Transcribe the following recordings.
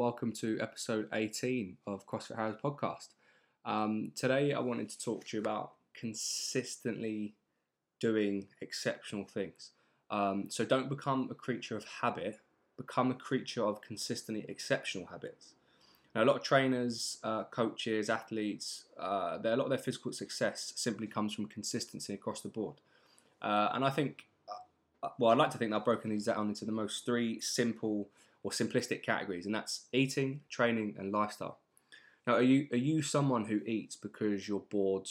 welcome to episode 18 of CrossFit Harrows podcast. Um, today, I wanted to talk to you about consistently doing exceptional things. Um, so, don't become a creature of habit, become a creature of consistently exceptional habits. Now, a lot of trainers, uh, coaches, athletes, uh, a lot of their physical success simply comes from consistency across the board. Uh, and I think, uh, well, I'd like to think I've broken these down into the most three simple or simplistic categories, and that's eating, training, and lifestyle. Now, are you are you someone who eats because you're bored?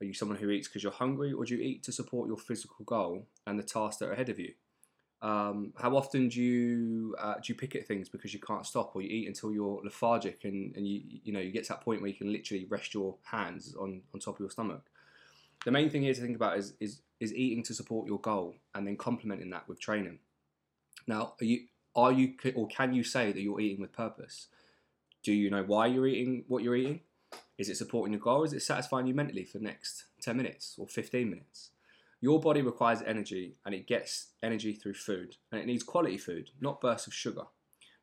Are you someone who eats because you're hungry, or do you eat to support your physical goal and the tasks that are ahead of you? Um, how often do you uh, do you pick at things because you can't stop, or you eat until you're lethargic and, and you you know you get to that point where you can literally rest your hands on, on top of your stomach? The main thing here to think about is is is eating to support your goal and then complementing that with training. Now, are you are you or can you say that you're eating with purpose? Do you know why you're eating what you're eating? Is it supporting your goal? Is it satisfying you mentally for the next 10 minutes or 15 minutes? Your body requires energy and it gets energy through food and it needs quality food, not bursts of sugar.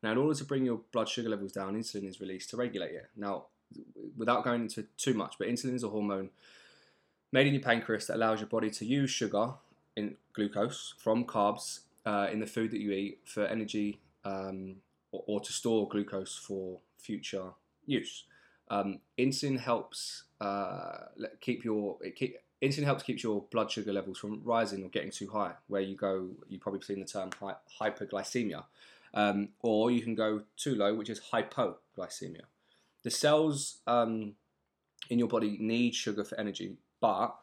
Now, in order to bring your blood sugar levels down, insulin is released to regulate it. Now, without going into too much, but insulin is a hormone made in your pancreas that allows your body to use sugar in glucose from carbs uh, in the food that you eat for energy um, or, or, to store glucose for future use. Um, insulin helps uh, keep your keep, insulin helps keep your blood sugar levels from rising or getting too high. Where you go, you've probably seen the term hy- hyperglycemia, um, or you can go too low, which is hypoglycemia. The cells um, in your body need sugar for energy, but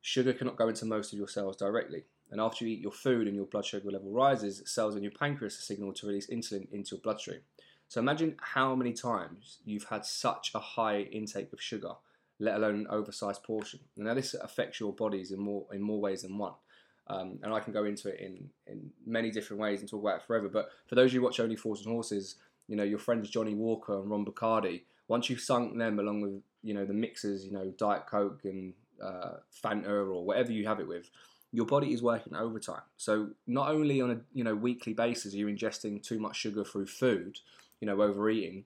sugar cannot go into most of your cells directly. And after you eat your food and your blood sugar level rises, cells in your pancreas signal to release insulin into your bloodstream. So imagine how many times you've had such a high intake of sugar, let alone an oversized portion. Now this affects your bodies in more in more ways than one. Um, and I can go into it in, in many different ways and talk about it forever. But for those of you who watch Only Fools and Horses, you know, your friends Johnnie Walker and Ron Bacardi, once you've sunk them along with, you know, the mixers, you know, Diet Coke and uh, Fanta or whatever you have it with, your body is working overtime. So not only on a you know weekly basis are you ingesting too much sugar through food, you know overeating,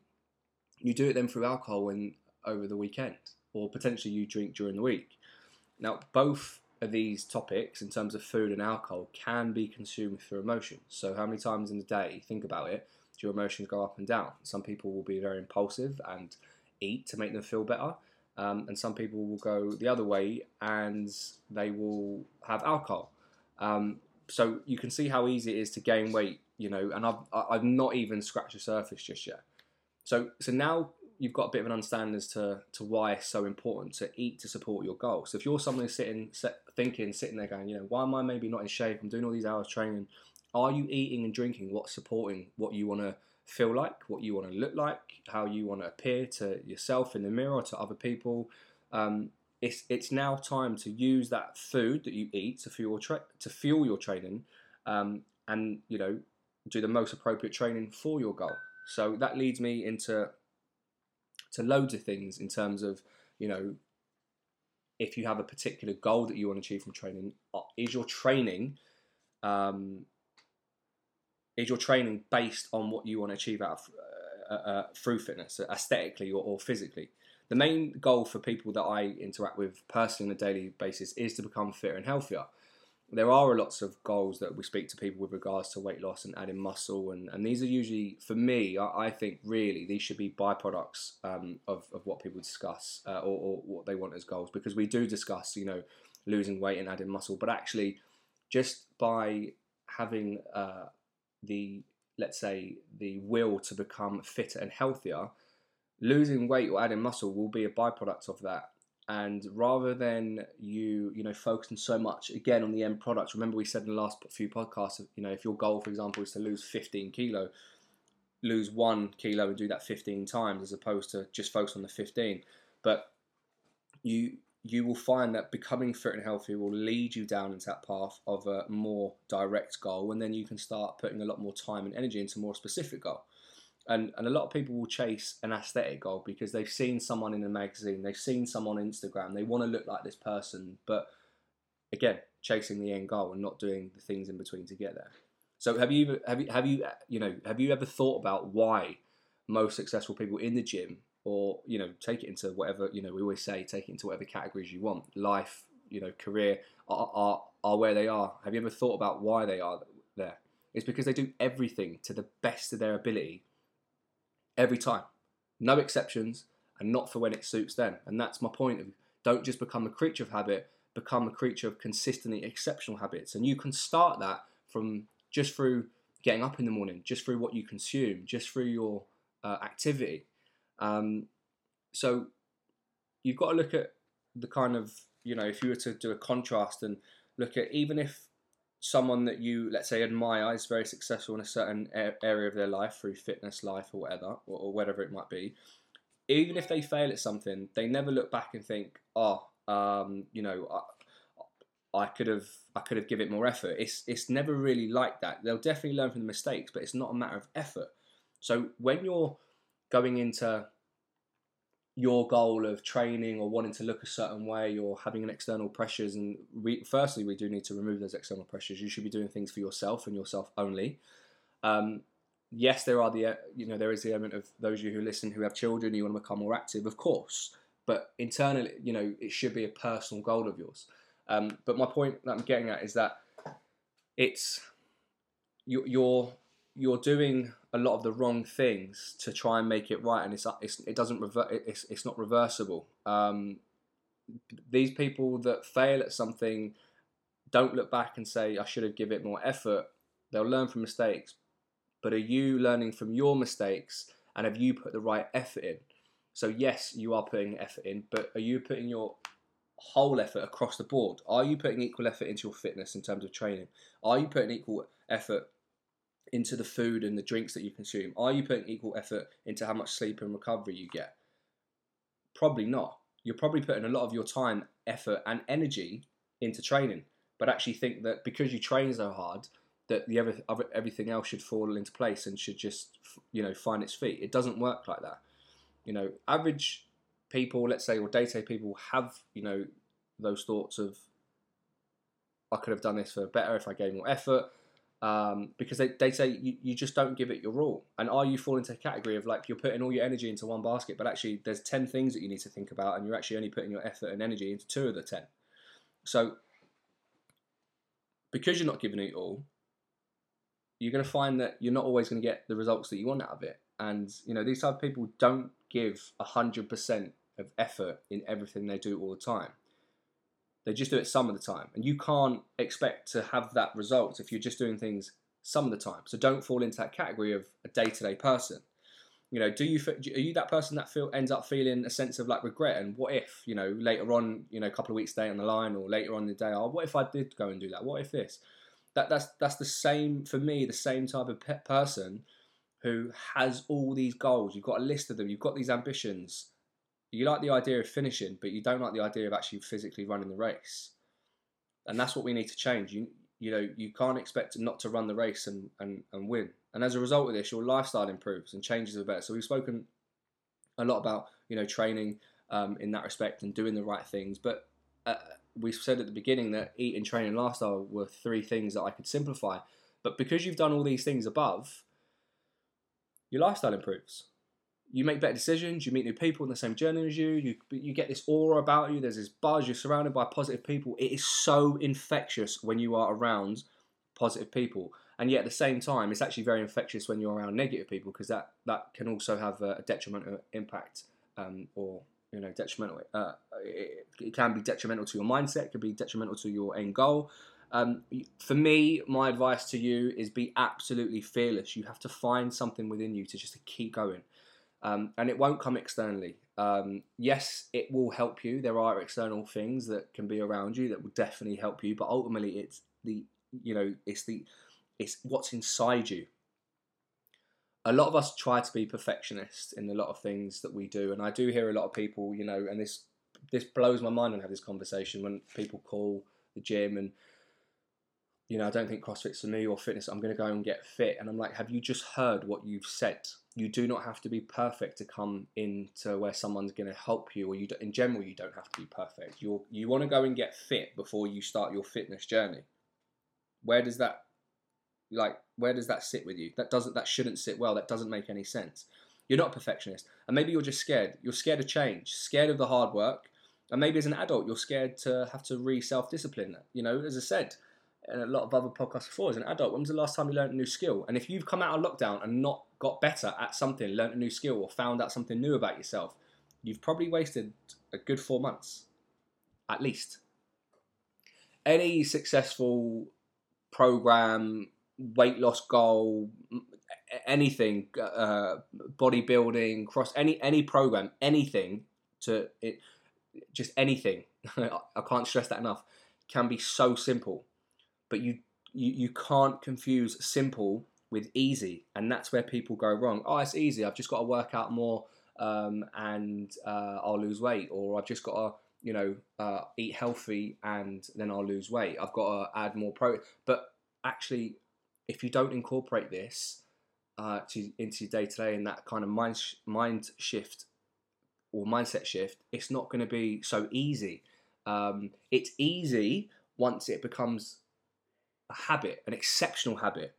you do it then through alcohol and over the weekend, or potentially you drink during the week. Now both of these topics in terms of food and alcohol can be consumed through emotions. So how many times in the day, think about it, do your emotions go up and down? Some people will be very impulsive and eat to make them feel better. Um, and some people will go the other way and they will have alcohol. Um, so you can see how easy it is to gain weight, you know, and I've, I've not even scratched the surface just yet. So, so now you've got a bit of an understanding as to, to why it's so important to eat to support your goals. So if you're someone who's sitting, thinking, sitting there going, you know, why am I maybe not in shape? I'm doing all these hours training. Are you eating and drinking what's supporting what you want to feel like, what you want to look like, how you want to appear to yourself in the mirror, to other people. Um, it's it's now time to use that food that you eat to fuel tra- to fuel your training, um, and you know do the most appropriate training for your goal. So that leads me into to loads of things in terms of you know if you have a particular goal that you want to achieve from training, uh, is your training um, is your training based on what you want to achieve out of, uh, uh, through fitness, aesthetically or, or, physically. The main goal for people that I interact with personally on a daily basis is to become fitter and healthier. There are lots of goals that we speak to people with regards to weight loss and adding muscle, and, and these are usually, for me, I, I think really these should be byproducts um, of, of what people discuss uh, or, or what they want as goals because we do discuss, you know, losing weight and adding muscle, but actually just by having uh, the let's say the will to become fitter and healthier, losing weight or adding muscle will be a byproduct of that. And rather than you, you know, focusing so much again on the end product, remember we said in the last few podcasts, you know, if your goal, for example, is to lose 15 kilo, lose one kilo and do that 15 times as opposed to just focus on the 15. But you you will find that becoming fit and healthy will lead you down into that path of a more direct goal, and then you can start putting a lot more time and energy into more specific goal. And, and a lot of people will chase an aesthetic goal because they've seen someone in a magazine, they've seen someone on Instagram, they want to look like this person, but again, chasing the end goal and not doing the things in between to get there. So have you have you have you you know have you ever thought about why most successful people in the gym, or you know, take it into whatever you know. We always say take it into whatever categories you want. Life, you know, career are are, are where they are. Have you ever thought about why they are there? It's because they do everything to the best of their ability every time, no exceptions, and not for when it suits them. And that's my point of don't just become a creature of habit, become a creature of consistently exceptional habits. And you can start that from just through getting up in the morning, just through what you consume, just through your uh, activity. Um, so you've got to look at the kind of, you know, if you were to do a contrast and look at even if someone that you, let's say, admire is very successful in a certain area of their life through fitness, life, or whatever, or, or whatever it might be, even if they fail at something, they never look back and think, oh, um, you know, I, I could have I could have given it more effort. It's it's never really like that. They'll definitely learn from the mistakes, but it's not a matter of effort. So when you're going into your goal of training or wanting to look a certain way or having an external pressures and we, firstly we do need to remove those external pressures you should be doing things for yourself and yourself only um, yes, there are the you know there is the element of those of you who listen who have children, you want to become more active, of course. But internally, you know, it should be a personal goal of yours. Um, but my point that I'm getting at is that it's you, you're you're doing a lot of the wrong things to try and make it right, and it's, it's it doesn't revert. It's it's not reversible. Um, these people that fail at something don't look back and say I should have given it more effort. They'll learn from mistakes, but are you learning from your mistakes and have you put the right effort in? So, yes, you are putting effort in, but are you putting your whole effort across the board? Are you putting equal effort into your fitness in terms of training? Are you putting equal effort into the food and the drinks that you consume? Are you putting equal effort into how much sleep and recovery you get? Probably not. You're probably putting a lot of your time, effort, and energy into training, but actually think that because you train so hard, that the every, everything else should fall into place and should just you know find its feet. It doesn't work like that. You know, average people, let's say, or day-to-day people have you know those thoughts of I could have done this for better if I gave more effort. Um, because they, they say you, you just don't give it your all. And are you falling into a category of like you're putting all your energy into one basket, but actually there's 10 things that you need to think about, and you're actually only putting your effort and energy into two of the 10. So because you're not giving it all, you're going to find that you're not always going to get the results that you want out of it. And you know these type of people don't give hundred percent of effort in everything they do all the time. They just do it some of the time, and you can't expect to have that result if you're just doing things some of the time. So don't fall into that category of a day-to-day person. You know, do you are you that person that feel ends up feeling a sense of like regret and what if you know later on you know a couple of weeks day on the line or later on in the day oh what if I did go and do that what if this that that's that's the same for me. The same type of pe- person who has all these goals. You've got a list of them. You've got these ambitions. You like the idea of finishing, but you don't like the idea of actually physically running the race. And that's what we need to change. You you know you can't expect not to run the race and, and, and win. And as a result of this, your lifestyle improves and changes a bit. So we've spoken a lot about you know training um, in that respect and doing the right things, but uh, we said at the beginning that eating, training, lifestyle were three things that I could simplify. But because you've done all these things above, your lifestyle improves. You make better decisions. You meet new people in the same journey as you. You you get this aura about you. There's this buzz. You're surrounded by positive people. It is so infectious when you are around positive people. And yet at the same time, it's actually very infectious when you're around negative people because that that can also have a, detrimental impact um, or you know detrimental. Uh, it, it, can be detrimental to your mindset. It can be detrimental to your end goal. Um, for me, my advice to you is be absolutely fearless. You have to find something within you to just keep going, um, and it won't come externally. Um, yes, it will help you. There are external things that can be around you that will definitely help you, but ultimately, it's the you know it's the it's what's inside you a lot of us try to be perfectionists in a lot of things that we do, and I do hear a lot of people, you know, and this this blows my mind when I have this conversation when people call the gym and you know, I don't think CrossFit's for me or fitness. I'm going to go and get fit, and I'm like, have you just heard what you've said? You do not have to be perfect to come into where someone's going to help you, or you. do, In general, you don't have to be perfect. You you want to go and get fit before you start your fitness journey. Where does that like where does that sit with you that doesn't that shouldn't sit well that doesn't make any sense You're not a perfectionist. And maybe you're just scared. You're scared of change, scared of the hard work. And maybe as an adult, you're scared to have to re self discipline. You know, as I said, in a lot of other podcasts before, as an adult, when was the last time you learned a new skill? And if you've come out of lockdown and not got better at something, learned a new skill, or found out something new about yourself, you've probably wasted a good four months, at least. Any successful program, weight loss goal, anything, uh, bodybuilding, cross any any program, anything to it, just anything. I can't stress that enough. Can be so simple, but you you you can't confuse simple with easy, and that's where people go wrong. Oh, it's easy. I've just got to work out more, um, and uh, I'll lose weight, or I've just got to you know uh, eat healthy, and then I'll lose weight. I've got to add more protein, but actually, if you don't incorporate this uh, to into your day to day and that kind of mind sh- mind shift or mindset shift, it's not going to be so easy. Um, it's easy once it becomes a habit, an exceptional habit.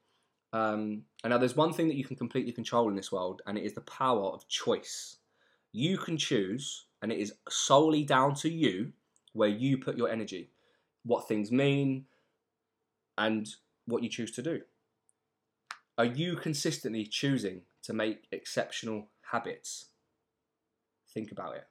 Um, and now there's one thing that you can completely control in this world, and it is the power of choice. You can choose, and it is solely down to you where you put your energy, what things mean, and what you choose to do. Are you consistently choosing to make exceptional habits? Think about it.